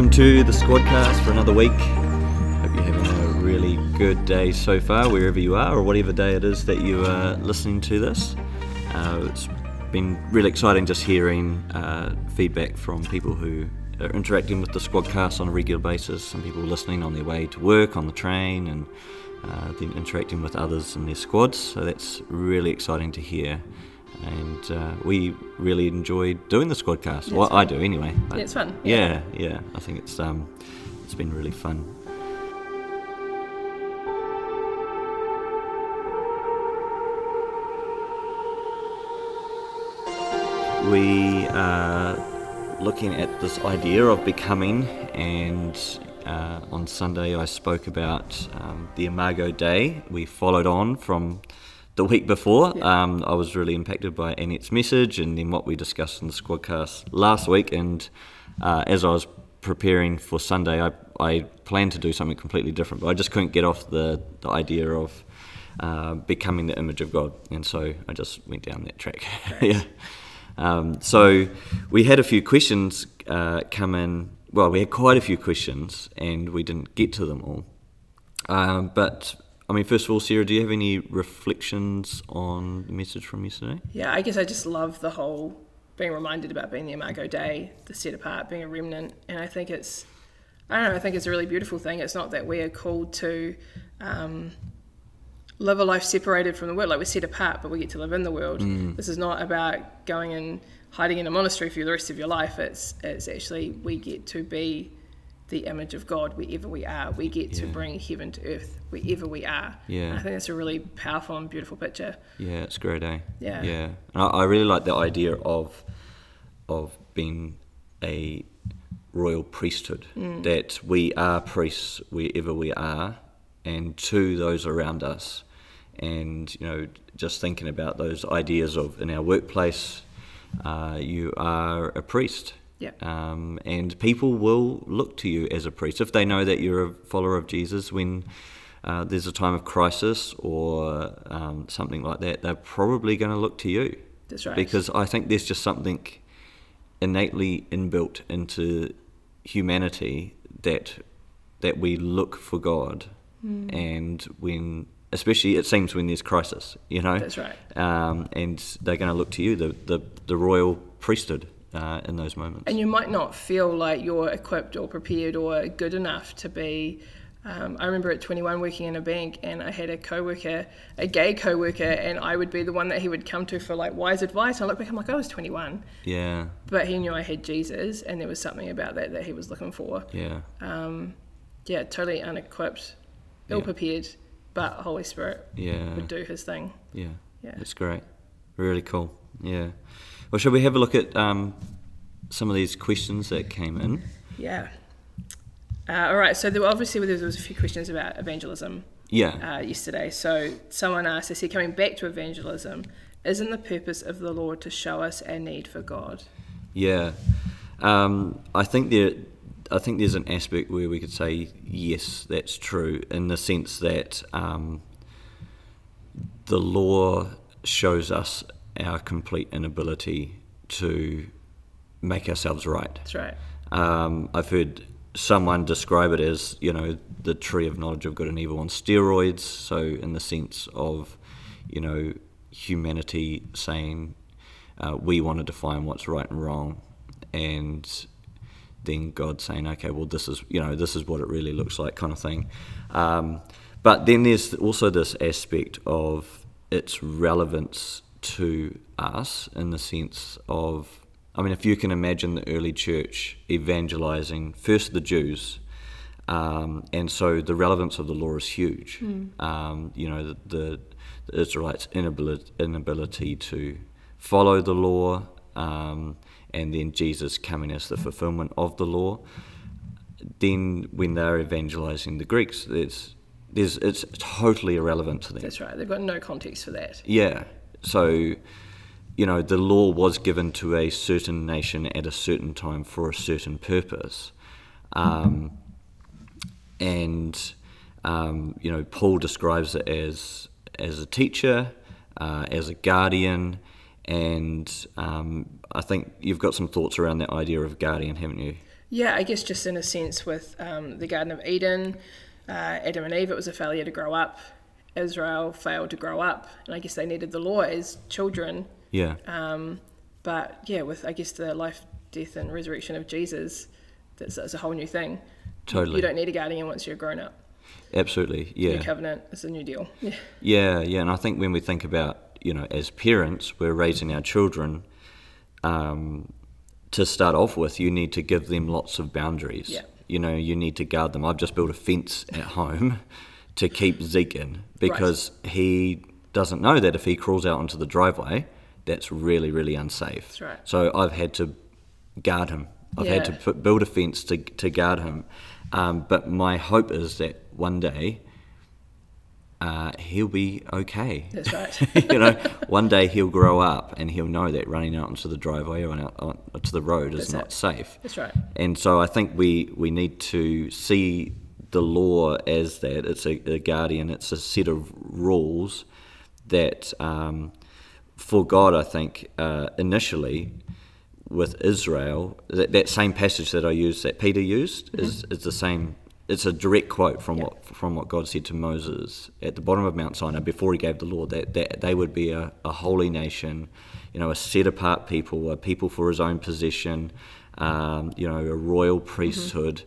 Welcome to the Squadcast for another week. Hope you're having a really good day so far, wherever you are, or whatever day it is that you are listening to this. Uh, it's been really exciting just hearing uh, feedback from people who are interacting with the Squadcast on a regular basis. Some people listening on their way to work, on the train, and uh, then interacting with others in their squads. So that's really exciting to hear and uh, we really enjoy doing the squadcast. Yeah, well, it's I do anyway. it's fun. Yeah, yeah. I think it's um, it's been really fun. We are looking at this idea of becoming, and uh, on Sunday I spoke about um, the Imago Dei. We followed on from the week before. Yeah. Um, I was really impacted by Annette's message and then what we discussed in the Squadcast last week. And uh, as I was preparing for Sunday, I, I planned to do something completely different, but I just couldn't get off the, the idea of uh, becoming the image of God. And so I just went down that track. yeah. Um, so we had a few questions uh, come in. Well, we had quite a few questions, and we didn't get to them all. Um, but I mean, first of all, Sarah, do you have any reflections on the message from yesterday? Yeah, I guess I just love the whole being reminded about being the Imago Dei, the set apart, being a remnant, and I think it's, I don't know, I think it's a really beautiful thing. It's not that we are called to um, live a life separated from the world, like we're set apart, but we get to live in the world. This is not about going and hiding in a monastery for the rest of your life. It's it's actually we get to be the image of God wherever we are. We get to bring heaven to earth wherever we are. Yeah. And I think that's a really powerful and beautiful picture. Yeah, it's great, eh? Yeah. Yeah, and I, I really like the idea of of being a royal priesthood. Mm. That we are priests wherever we are, and to those around us. And you know, just thinking about those ideas of in our workplace, uh, you are a priest. Yeah. Um, and people will look to you as a priest if they know that you're a follower of Jesus when uh, there's a time of crisis or um, something like that. They're probably going to look to you That's right. because I think there's just something innately inbuilt into humanity that that we look for God, and when especially it seems when there's crisis, you know. That's right. Um, and they're going to look to you, the the, the royal priesthood, uh, in those moments. and you might not feel like you're equipped or prepared or good enough to be. Um, I remember at 21 working in a bank, and I had a coworker, a gay coworker, and I would be the one that he would come to for like wise advice. And I look back, I'm like, I was 21, yeah, but he knew I had Jesus, and there was something about that that he was looking for. yeah, Um, yeah, totally unequipped, ill prepared, but Holy Spirit yeah. would do his thing. Yeah, Yeah. it's great. Really cool. Yeah. Well, shall we have a look at um, some of these questions that came in? Yeah. Uh, all right. So there were obviously there was a few questions about evangelism. Yeah. uh, yesterday. So someone asked, they said, coming back to evangelism, isn't the purpose of the law to show us our need for God? Yeah. Um, I think there. I think there's an aspect where we could say yes, that's true, in the sense that um, the law shows us our complete inability to make ourselves right. That's right. Um, I've heard someone describe it as, you know, the tree of knowledge of good and evil on steroids. So, in the sense of, you know, humanity saying uh, we want to define what's right and wrong, and then God saying, okay, well, this is, you know, this is what it really looks like, kind of thing. Um, but then there's also this aspect of its relevance to us in the sense of, I mean, if you can imagine the early church evangelizing first the Jews, um, and so the relevance of the law is huge. Um, you know, the, the, the Israelites' inability, inability to follow the law, um, and then Jesus coming as the fulfillment of the law. Then, when they're evangelizing the Greeks, there's, there's, it's totally irrelevant to them. That's right. They've got no context for that. Yeah. So, you know, the law was given to a certain nation at a certain time for a certain purpose. Um, and, um, you know, Paul describes it as, as a teacher, uh, as a guardian, and um, I think you've got some thoughts around that idea of guardian, haven't you? Yeah, I guess just in a sense with um, the Garden of Eden, uh, Adam and Eve, it was a failure to grow up. Israel failed to grow up, and I guess they needed the law as children. Yeah. Um, but yeah, with I guess the life, death, and resurrection of Jesus, that's, that's a whole new thing. Totally. You don't need a guardian once you're grown up. Absolutely. Yeah. New covenant It's a new deal. Yeah. Yeah, yeah, and I think when we think about you know as parents, we're raising our children. Um, to start off with, you need to give them lots of boundaries. Yeah. You know, you need to guard them. I've just built a fence at home to keep Zeke in because he doesn't know that if he crawls out onto the driveway, that's really, really unsafe. That's right. So I've had to guard him. I've had to put, build a fence to, to guard him. Um, but my hope is that one day uh, he'll be okay. That's right. you know, one day he'll grow up and he'll know that running out onto the driveway or out onto the road is That's not it. safe. That's right. And so I think we, we need to see the law as that. It's a, a guardian, it's a set of rules that, um, for God, I think, uh, initially with Israel, that, that same passage that I used, that Peter used, is, is the same. It's a direct quote from Yeah. what from what God said to Moses at the bottom of Mount Sinai before He gave the law that, that they would be a, a holy nation, you know, a set apart people, a people for His own possession, um, you know, a royal priesthood.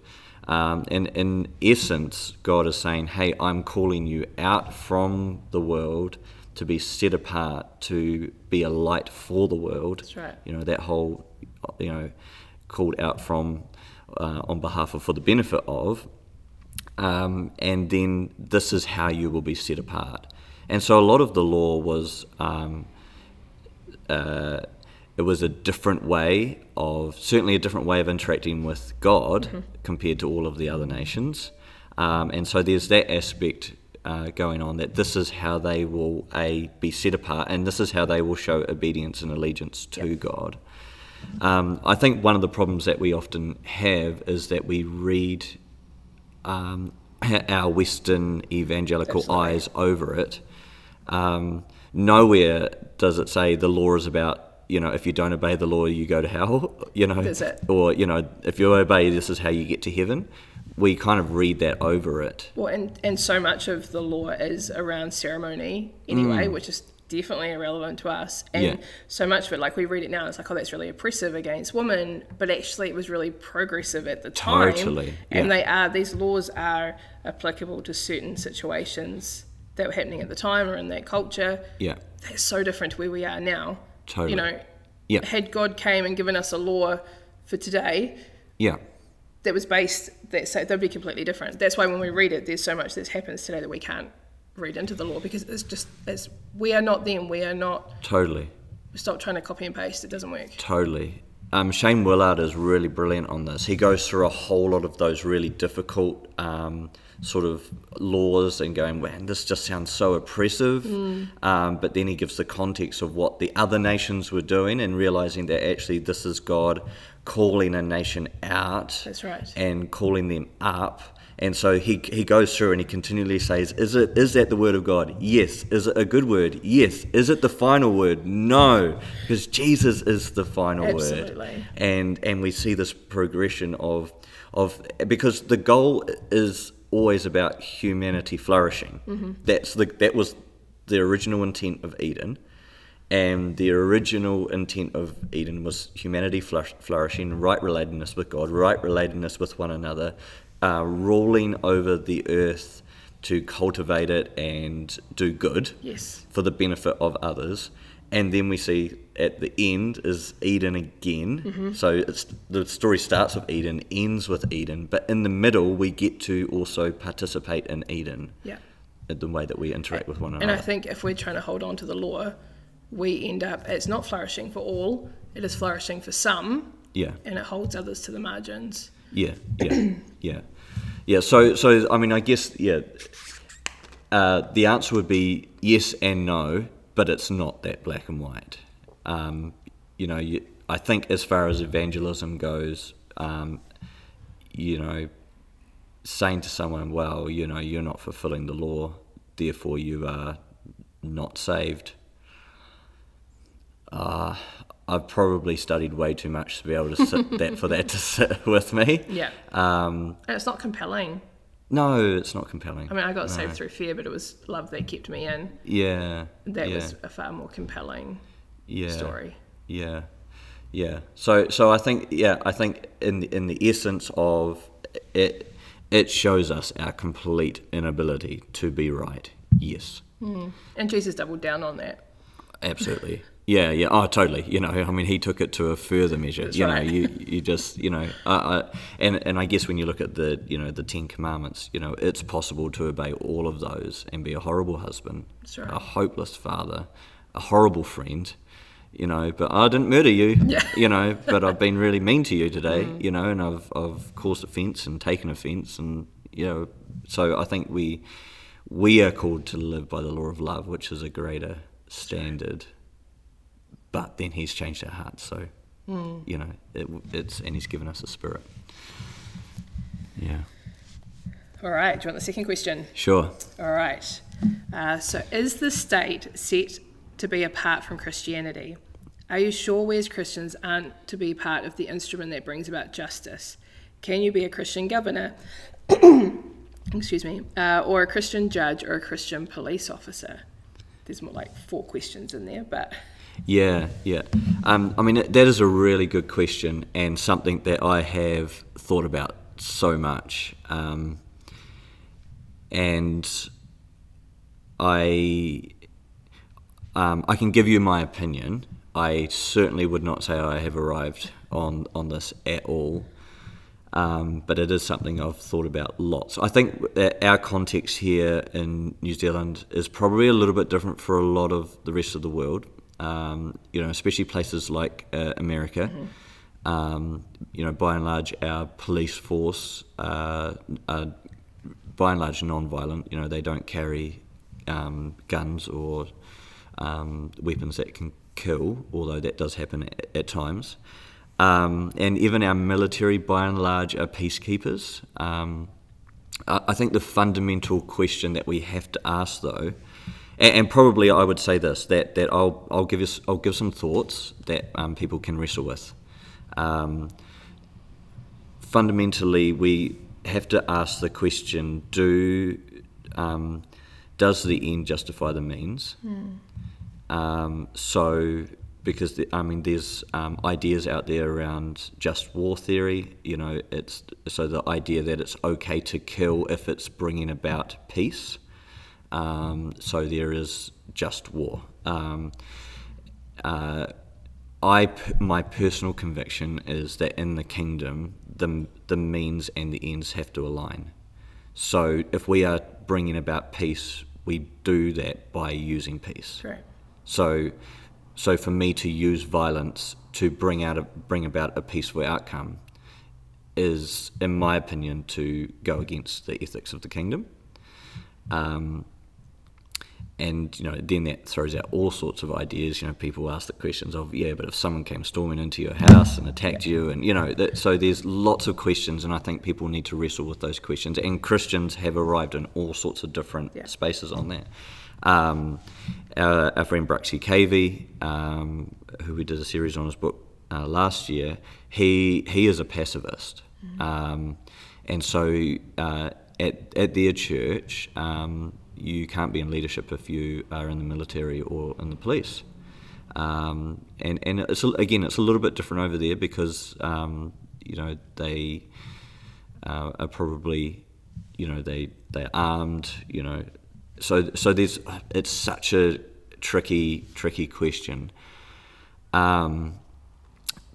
Um, and in essence, God is saying, "Hey, I'm calling you out from the world to be set apart, to be a light for the world." That's right. You know that whole, you know, called out from uh, on behalf of for the benefit of, um, and then this is how you will be set apart. And so a lot of the law was. Um, uh, it was a different way of certainly a different way of interacting with God compared to all of the other nations, um, and so there's that aspect uh, going on that this is how they will a be set apart, and this is how they will show obedience and allegiance to Yep. God. Um, I think one of the problems that we often have is that we read um, our Western evangelical Absolutely. eyes over it. Um, nowhere does it say the law is about you know if you don't obey the law you go to hell. You know, or you know if you obey this is how you get to heaven. We kind of read that over it. Well, and, and so much of the law is around ceremony anyway, which is definitely irrelevant to us. And Mm. Yeah. so much of it, like we read it now, it's like, oh, that's really oppressive against women. But actually, it was really progressive at the time. Totally, And yeah. they are, these laws are applicable to certain situations that were happening at the time or in that culture. Yeah, That's so different to where we are now. Totally. You know, Yeah. had God came and given us a law for today, yeah, that was based that so that'd be completely different. That's why when we read it, there's so much that happens today that we can't read into the law because it's just it's we are not them. We are not. totally. Stop trying to copy and paste. It doesn't work. Totally. Um, Shane Willard is really brilliant on this. He goes through a whole lot of those really difficult um, sort of laws and going, man, this just sounds so oppressive. Um, but then he gives the context of what the other nations were doing and realizing that actually this is God calling a nation out That's right. and calling them up. And so he, he goes through and he continually says, is it is that the word of God? Yes. Is it a good word? Yes. Is it the final word? No, because Jesus is the final word. Absolutely. And and we see this progression of of because the goal is always about humanity flourishing. That's the that was the original intent of Eden. And the original intent of Eden was humanity flourishing, right relatedness with God, right relatedness with one another, uh, ruling over the earth to cultivate it and do good Yes. for the benefit of others. And then we see at the end is Eden again. So it's, the story starts with Eden, ends with Eden, but in the middle we get to also participate in Eden, Yeah. in the way that we interact with one another. And. I think if we're trying to hold on to the law, we end up it's not flourishing for all. It is flourishing for some, yeah. and it holds others to the margins. Yeah, yeah, yeah, yeah. So, so I mean, I guess, yeah. Uh, the answer would be yes and no, but it's not that black and white. Um, you know, you, I think as far as evangelism goes, um, you know, saying to someone, "Well, you know, you're not fulfilling the law, therefore you are not saved." Uh, I've probably studied way too much to be able to sit that for that to sit with me. Yeah. Um, And it's not compelling. no, it's not compelling. I mean, I got saved through fear, but it was love that kept me in. yeah. That yeah, was a far more compelling yeah, story. Yeah, yeah. So, so I think, yeah, I think in in the essence of it, it shows us our complete inability to be right. Yes. And Jesus doubled down on that. Absolutely. Yeah, yeah. Oh, totally. You know, I mean, he took it to a further measure. you right. know, you you just you know, uh, uh, and and I guess when you look at the you know the Ten Commandments, you know, it's possible to obey all of those and be a horrible husband, That's right. a hopeless father, a horrible friend. You know, but I didn't murder you. Yeah. Mm. You know, but I've been really mean to you today. You know, and I've I've caused offence and taken offence, and you know, so I think we we are called to live by the law of love, which is a greater standard but then he's changed our hearts so you know it, it's and he's given us a spirit yeah All right. Do you want the second question? sure All right. Uh, so, is the state set to be apart from Christianity? Are you sure we as Christians aren't to be part of the instrument that brings about justice? Can you be a Christian governor, excuse me, uh, or a Christian judge or a Christian police officer? There's more like four questions in there, but yeah yeah um, i mean that is a really good question and something that i have thought about so much um, and i um, i can give you my opinion i certainly would not say i have arrived on on this at all um, but it is something I've thought about lots. I think our context here in New Zealand is probably a little bit different for a lot of the rest of the world. Um, you know, especially places like uh, America. Um, you know, by and large, our police force uh, are by and large non-violent. You know, they don't carry um, guns or um, weapons that can kill, although that does happen at, at times. Um, and even our military, by and large, are peacekeepers. Um, I I think the fundamental question that we have to ask, though, and, and probably I would say this that, that I'll, I'll give you s- I'll give some thoughts that um, people can wrestle with. Um, fundamentally, we have to ask the question: Do um, does the end justify the means? Um, so, because the, I mean, there's um, ideas out there around just war theory. You know, it's so the idea that it's okay to kill if it's bringing about peace. Um, so there is just war. Um, uh, I my personal conviction is that in the kingdom, the the means and the ends have to align. So if we are bringing about peace, we do that by using peace. right. So, so for me to use violence to bring out a, bring about a peaceful outcome is, in my opinion, to go against the ethics of the kingdom. Um, and you know, then that throws out all sorts of ideas. You know, people ask the questions of, yeah, but if someone came storming into your house and attacked you, and you know, that, so there's lots of questions, and I think people need to wrestle with those questions. And Christians have arrived in all sorts of different Yeah. spaces on that. Um, our, our friend Bruxy Cavey, um, who we did a series on his book uh, last year, he he is a pacifist, um, and so uh, at at their church, um, you can't be in leadership if you are in the military or in the police. Um, and and it's again, it's a little bit different over there because um, you know they uh, are probably you know they they're armed you know so so there's it's such a tricky tricky question. Um,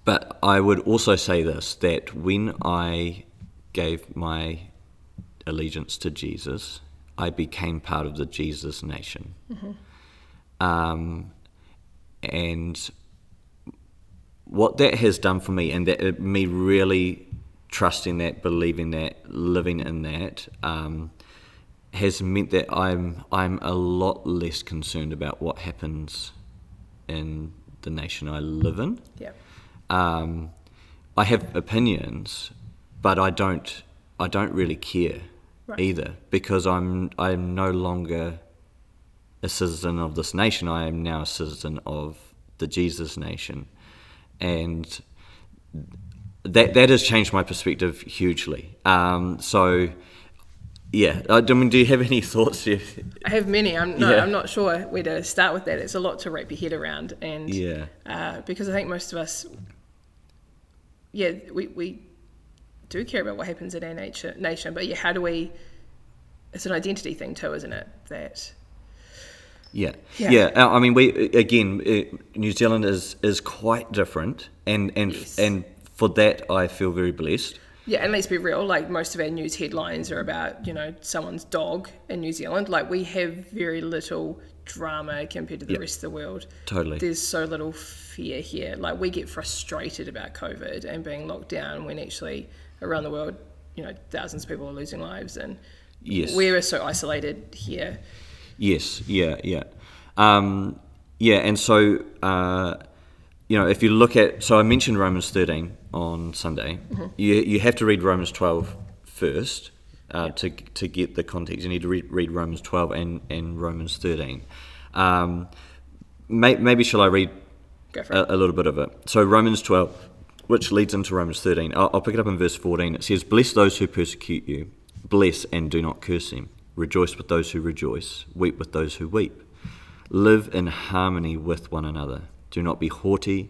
but I would also say this that when I gave my allegiance to Jesus I became part of the Jesus nation. Um, and what that has done for me, and that uh, me really trusting that, believing that, living in that, um, has meant that I'm I'm a lot less concerned about what happens in the nation I live in. Yeah. Um, I have opinions, but I don't I don't really care Right. either because I'm I'm no longer a citizen of this nation. I am now a citizen of the Jesus nation, and that that has changed my perspective hugely. Um, so. Yeah, I mean, do you have any thoughts? I have many. I'm no, Yeah. I'm not sure where to start with that. It's a lot to wrap your head around, and Yeah. uh, because I think most of us, yeah, we, we do care about what happens in our nature, nation, but yeah, how do we? It's an identity thing too, isn't it? That Yeah, Yeah. yeah. I mean, we again, uh, New Zealand is is quite different, and and Yes. and for that I feel very blessed. Yeah, and let's be real, like most of our news headlines are about, you know, someone's dog in New Zealand. Like we have very little drama compared to the Yep. rest of the world. Totally. There's so little fear here. Like we get frustrated about COVID and being locked down when actually around the world, you know, thousands of people are losing lives and Yes. we're so isolated here. Yes, yeah, yeah, um, yeah. And so, uh, you know, if you look at, so I mentioned Romans thirteen on Sunday. You you have to read Romans 12 first uh, to to get the context. You need to read, read Romans twelve and and Romans thirteen. Um, may, maybe shall I read Go for a, a little bit of it. So Romans 12, which leads into Romans 13. I'll, I'll pick it up in verse 14. It says, Bless those who persecute you. Bless and do not curse them. Rejoice with those who rejoice. Weep with those who weep. Live in harmony with one another. Do not be haughty,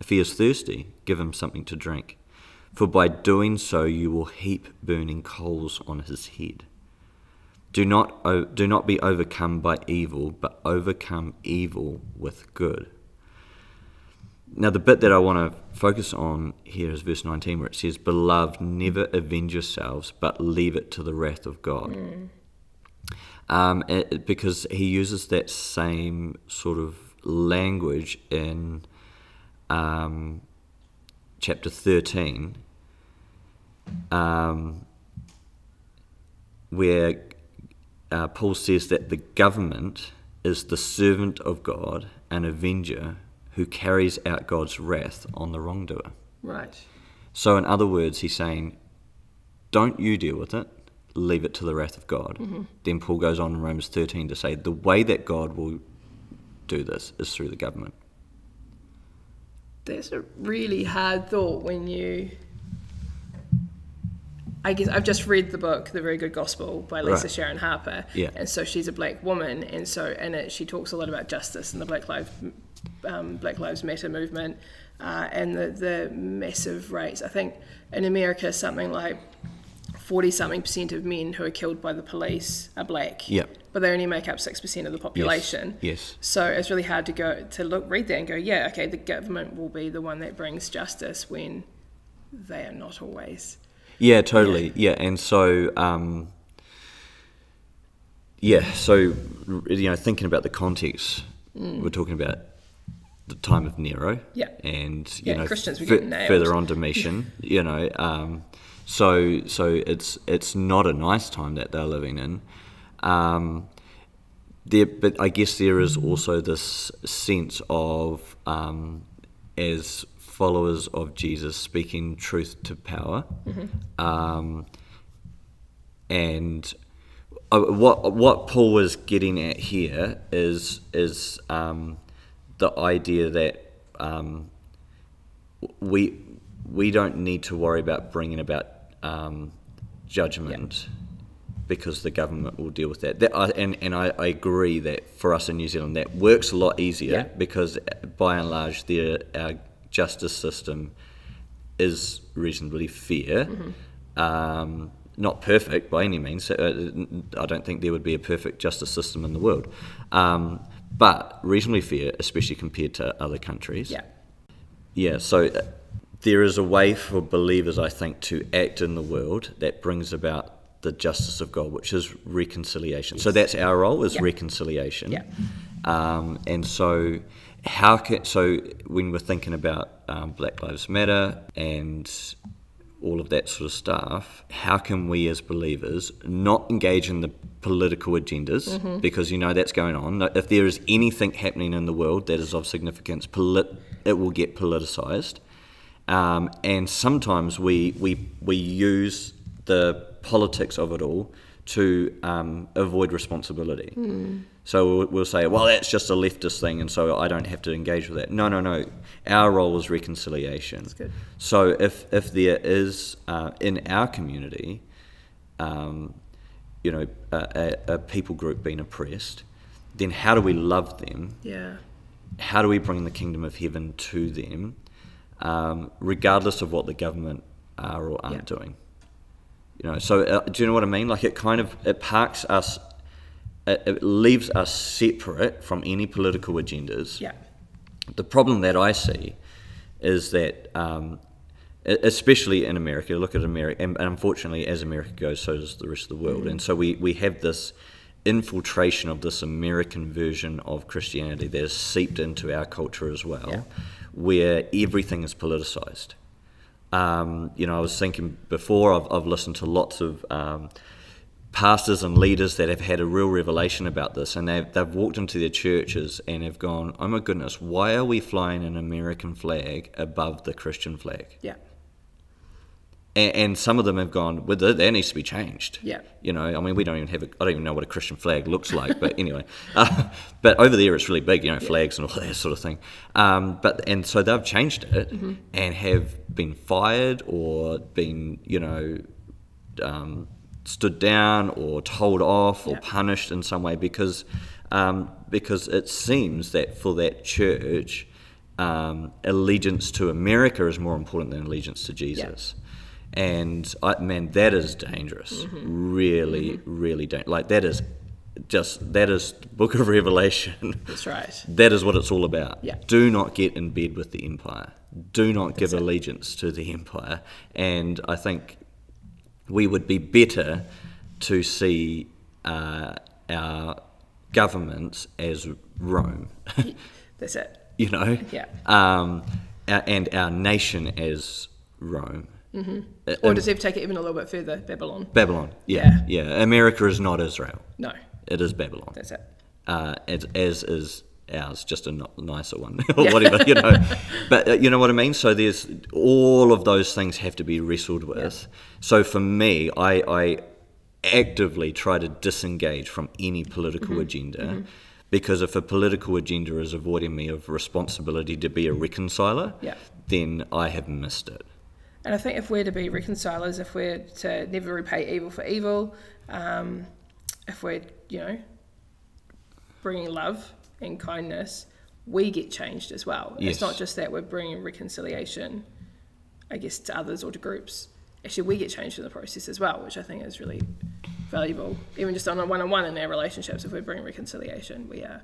If he is thirsty, give him something to drink. For by doing so, you will heap burning coals on his head. Do not, do not be overcome by evil, but overcome evil with good. Now, the bit that I want to focus on here is verse 19, where it says, Beloved, never avenge yourselves, but leave it to the wrath of God. Um, it- it- because he uses that same sort of language in um, chapter 13, um, where uh, Paul says that the government is the servant of God, an avenger who carries out God's wrath on the wrongdoer. Right. So, in other words, he's saying, don't you deal with it, leave it to the wrath of God. Then Paul goes on in Romans 13 to say, the way that God will do this is through the government. That's a really hard thought when you. I guess I've just read the book, The Very Good Gospel by Lisa Right. Sharon Harper. Yeah. And so she's a black woman, and so in it she talks a lot about justice and the Black Lives, um, Black Lives Matter movement, uh, and the the massive rates. I think in America something like forty something percent of men who are killed by the police are black. Yeah. But they only make up six percent of the population. Yes. So it's really hard to go to look read that and go, yeah, okay, the government will be the one that brings justice when they are not always. Yeah, totally. Yeah, and so um, yeah, so you know, thinking about the context, we're talking about the time of Nero. Yeah. and you Yeah, know, Christians were fur- getting nailed. further on Domitian. you know, um, so so it's it's not a nice time that they're living in. Um, there, but I guess there is also this sense of um, as followers of Jesus speaking truth to power, um, and uh, what what Paul was getting at here is is um, the idea that um, we we don't need to worry about bringing about um, judgment because the government will deal with that. that I, and and I, I agree that for us in New Zealand that works a lot easier because by and large their our justice system is reasonably fair. Um, not perfect by any means. Uh, I don't think there would be a perfect justice system in the world, um, but reasonably fair, especially compared to other countries. Yeah. Yeah, so uh, there is a way for believers, I think, to act in the world that brings about the justice of God, which is reconciliation. So that's our role is Yeah. reconciliation. Yeah. Um, and so how can so when we're thinking about um, Black Lives Matter and all of that sort of stuff, how can we as believers not engage in the political agendas because you know that's going on? If there is anything happening in the world that is of significance, polit- it will get politicized. Um, and sometimes we, we, we use the politics of it all to um, avoid responsibility. So we'll, we'll say, well, that's just a leftist thing, and so I don't have to engage with that. No, no, no. Our role is reconciliation. good. So if, if there is uh, in our community, um, you know, a, a, a people group being oppressed, then how do we love them? Yeah. how do we bring the kingdom of heaven to them, um, regardless of what the government are or aren't Yeah. doing? You know, so uh, do you know what I mean? Like it kind of it parks us, it, it leaves us separate from any political agendas. Yeah. The problem that I see is that, um, especially in America, look at America, and and unfortunately, as America goes, so does the rest of the world. Mm. And so we, we have this infiltration of this American version of Christianity that has seeped into our culture as well, Yeah. Where everything is politicized. Um, you know, I was thinking before, I've, I've listened to lots of um, pastors and leaders that have had a real revelation about this, and they've, they've walked into their churches and have gone, oh my goodness, why are we flying an American flag above the Christian flag? Yeah. And, and some of them have gone, well, that, needs to be changed. Yeah. You know, I mean, we don't even have, a, I don't even know what a Christian flag looks like, but anyway. Uh, but over there, it's really big, you know, flags and all that sort of thing. Um, but and so they've changed it Mm-hmm. and have been fired or been, you know, um, stood down or told off or Yeah. punished in some way because um, because it seems that for that church, um, allegiance to America is more important than allegiance to Jesus. And I, man, that is dangerous. Mm-hmm. Really, really dangerous. Like that is just that is Book of Revelation. That's right. That is what it's all about. Yeah. Do not get in bed with the empire. Do not give it. allegiance to the empire. And I think we would be better to see uh, our governments as Rome, That's it. you know, Yeah. um, and our nation as Rome. Mm-hmm. Or does it take it even a little bit further? Babylon. Babylon, yeah, Yeah. yeah. America is not Israel; No. it is Babylon. That's it. uh, as, as is ours, just a no- nicer one or whatever, you know. But uh, you know what I mean. So there's all of those things have to be wrestled with. So for me, I, I actively try to disengage from any political Mm-hmm. agenda. Because if a political agenda is avoiding me of responsibility to be a reconciler, Yeah. then I have missed it. And I think if we're to be reconcilers, if we're to never repay evil for evil, um, if we're, you know, bringing love and kindness, we get changed as well. Yes. It's not just that we're bringing reconciliation, I guess, to others or to groups. Actually, we get changed in the process as well, which I think is really valuable. Even just on a one-on-one in our relationships, if we're bringing reconciliation, we are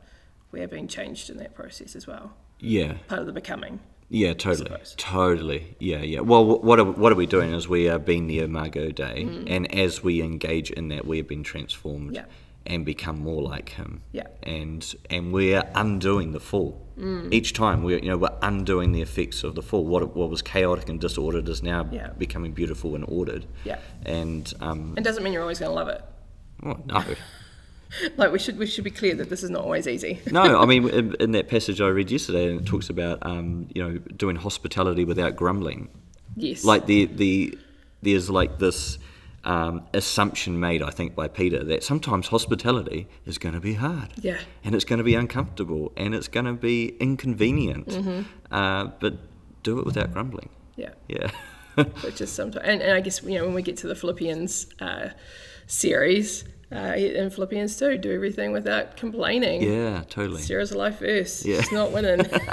we are being changed in that process as well. Yeah. Part of the becoming. Yeah, totally, totally. Yeah, yeah. Well, what are, what are we doing? Is we are being the Imago Dei, and as we engage in that, we have been transformed Mm. Yeah. and become more like Him. Yeah. And and we are undoing the fall. Mm. Each time we, you know, we're undoing the effects of the fall. What what was chaotic and disordered is now Yeah. becoming beautiful and ordered. Yeah. And um, It doesn't mean you're always going to love it. oh, no. Like we should we should be clear that this is not always easy. no, I mean, in, in that passage I read yesterday, and it talks about, um, you know, doing hospitality without grumbling. Yes. like the the there's like this um, assumption made, I think, by Peter that sometimes hospitality is going to be hard, Yeah. and it's going to be uncomfortable, and it's going to be inconvenient, Mm-hmm. uh, but do it without grumbling. Yeah. Yeah, Which is sometimes, and, and I guess you know when we get to the Philippians uh, series uh, in Philippians two, do everything without complaining. yeah, totally. Sarah's life verse. Yeah. It's not winning.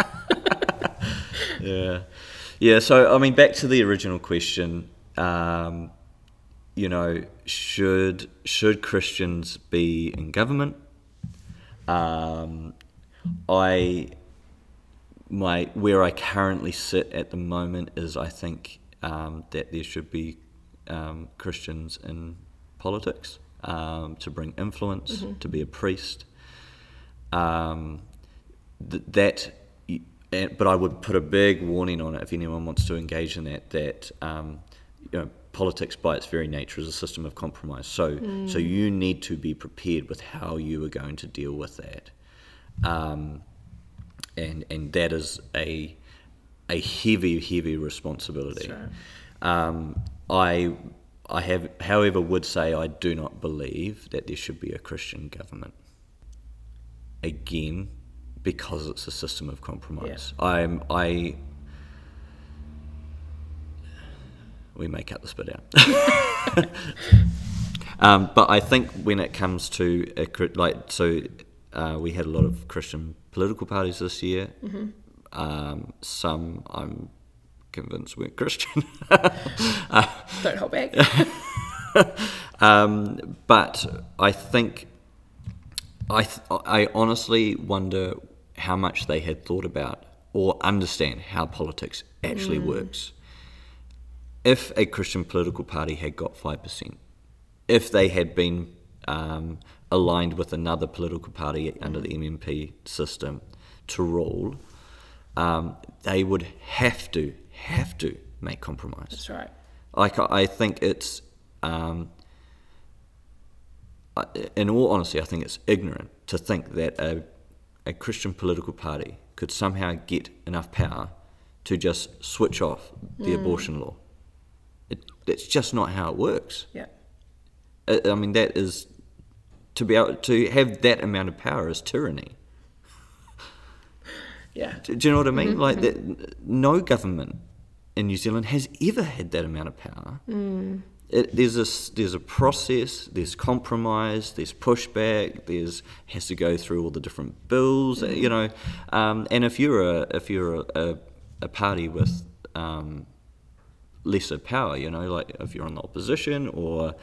Yeah, yeah. So I mean, back to the original question. Um, you know, should should Christians be in government? Um, I my where I currently sit at the moment is I think um, that there should be um, Christians in politics um, to bring influence, to be a priest. Um, th- that but I would put a big warning on it if anyone wants to engage in that. That um, you know, politics by its very nature is a system of compromise. So, so you need to be prepared with how you are going to deal with that, um, and and that is a a heavy, heavy responsibility. That's Um, I I have, however, would say I do not believe that there should be a Christian government. Again, because it's a system of compromise. I'm I. We may cut this bit out. um, but I think when it comes to a, like so, uh, we had a lot of Christian political parties this year. Um, some I'm convinced weren't Christian. Don't hold back. um, but I think I th- I honestly wonder how much they had thought about or understand how politics actually works. If a Christian political party had got five percent, if they had been um, aligned with another political party under the MMP system to rule, um, they would have to have to make compromise. That's right. Like I think it's, um, in all honesty, I think it's ignorant to think that a, a Christian political party could somehow get enough power to just switch off the mm. abortion law. It, it's just not how it works. Yeah. I, I mean, that is to be able to have that amount of power is tyranny. Yeah. Do, do you know what I mean? Mm-hmm, like mm-hmm. that, no government in New Zealand has ever had that amount of power. It, there's a there's a process. There's compromise. There's pushback. There's has to go through all the different bills. You know, um, and if you're a if you're a, a, a party with um, lesser power, you know, like if you're on the opposition or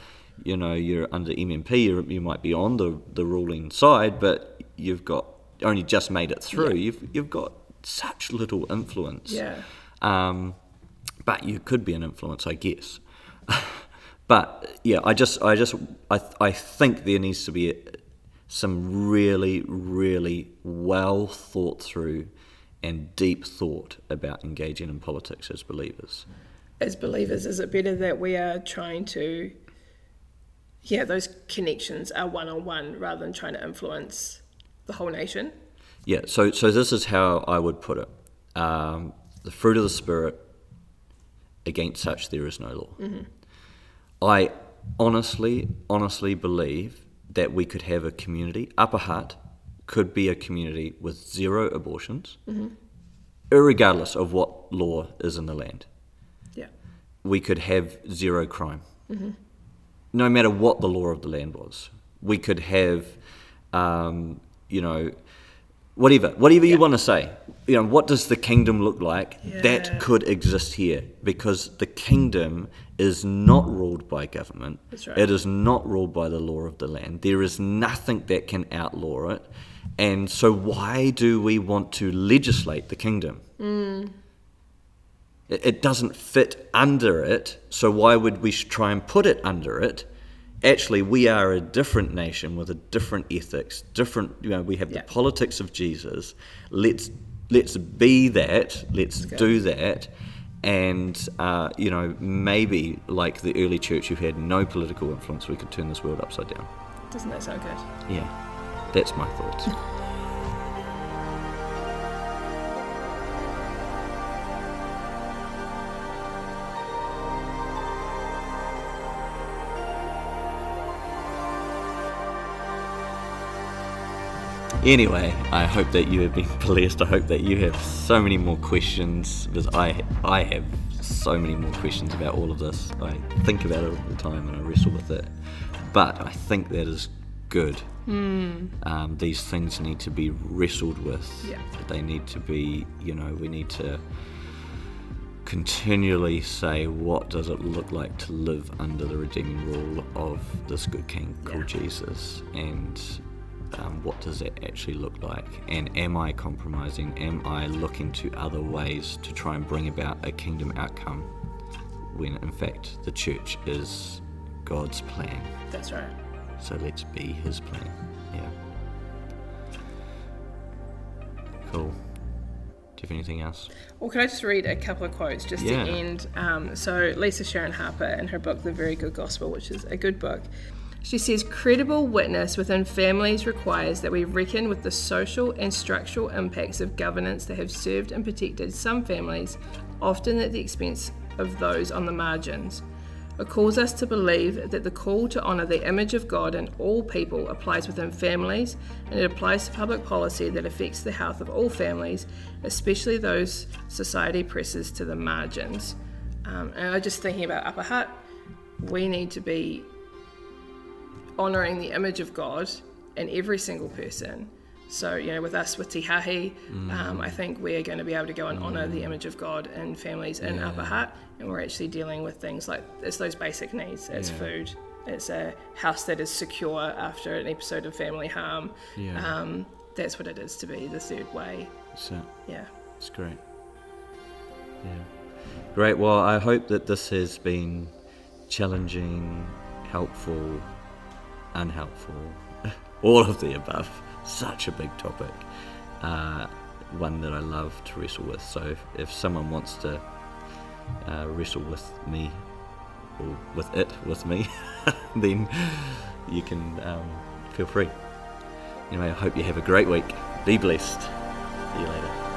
you know you're under MMP, you you might be on the the ruling side, but you've got only just made it through. Yeah. You've you've got such little influence. Yeah. Um, but you could be an influence, I guess. but yeah, I just, I just, I, I think there needs to be some really, really well thought through and deep thought about engaging in politics as believers. As believers, is it better that we are trying to, yeah, those connections are one on one rather than trying to influence the whole nation? Yeah, so so this is how I would put it: um, the fruit of the spirit. Against such there is no law. I honestly, honestly believe that we could have a community. Upper Hutt could be a community with zero abortions, irregardless of what law is in the land. Yeah. We could have zero crime, no matter what the law of the land was. We could have, um, you know, whatever, whatever you want to say. You know, what does the kingdom look like? Yeah. That could exist here because the kingdom is not ruled by government. That's right. It is not ruled by the law of the land. There is nothing that can outlaw it. And so, why do we want to legislate the kingdom? Hmm. It, it doesn't fit under it, so why would we try and put it under it? Actually, we are a different nation with a different ethics, different. You know, we have Yeah. the politics of Jesus. Let's let's be that. Let's do that. And uh, you know, maybe like the early church, who had no political influence, we could turn this world upside down. Doesn't that sound good? Yeah, that's my thoughts. Anyway, I hope that you have been blessed. I hope that you have so many more questions because I I have so many more questions about all of this. I think about it all the time and I wrestle with it. But I think that is good. Um, these things need to be wrestled with. Yeah. They need to be, you know, we need to continually say, what does it look like to live under the redeeming rule of this good King called Yeah. Jesus? And um, what does it actually look like? And am I compromising? Am I looking to other ways to try and bring about a kingdom outcome when in fact the church is God's plan? That's right. So let's be his plan. Yeah. Cool. Do you have anything else? Well, can I just read a couple of quotes just Yeah. to end? Um, so, Lisa Sharon Harper, in her book, The Very Good Gospel, which is a good book, she says credible witness within families requires that we reckon with the social and structural impacts of governance that have served and protected some families, often at the expense of those on the margins. It calls us to believe that the call to honour the image of God in all people applies within families, and it applies to public policy that affects the health of all families, especially those society presses to the margins. Um, and I'm just thinking about Upper Hutt, we need to be honouring the image of God in every single person. So, you know, with us, with Tihahi, um, I think we're going to be able to go and honour the image of God in families in Upper Hutt, and we're actually dealing with things like it's those basic needs. It's Yeah. food. It's a house that is secure after an episode of family harm. Yeah. Um, that's what it is to be the third way. So Yeah. it's great. Yeah. Great. Well, I hope that this has been challenging, helpful, unhelpful, all of the above. Such a big topic. Uh, one that I love to wrestle with. So if, if someone wants to uh, wrestle with me, or with it with me, then you can um, feel free. Anyway, I hope you have a great week. Be blessed. See you later.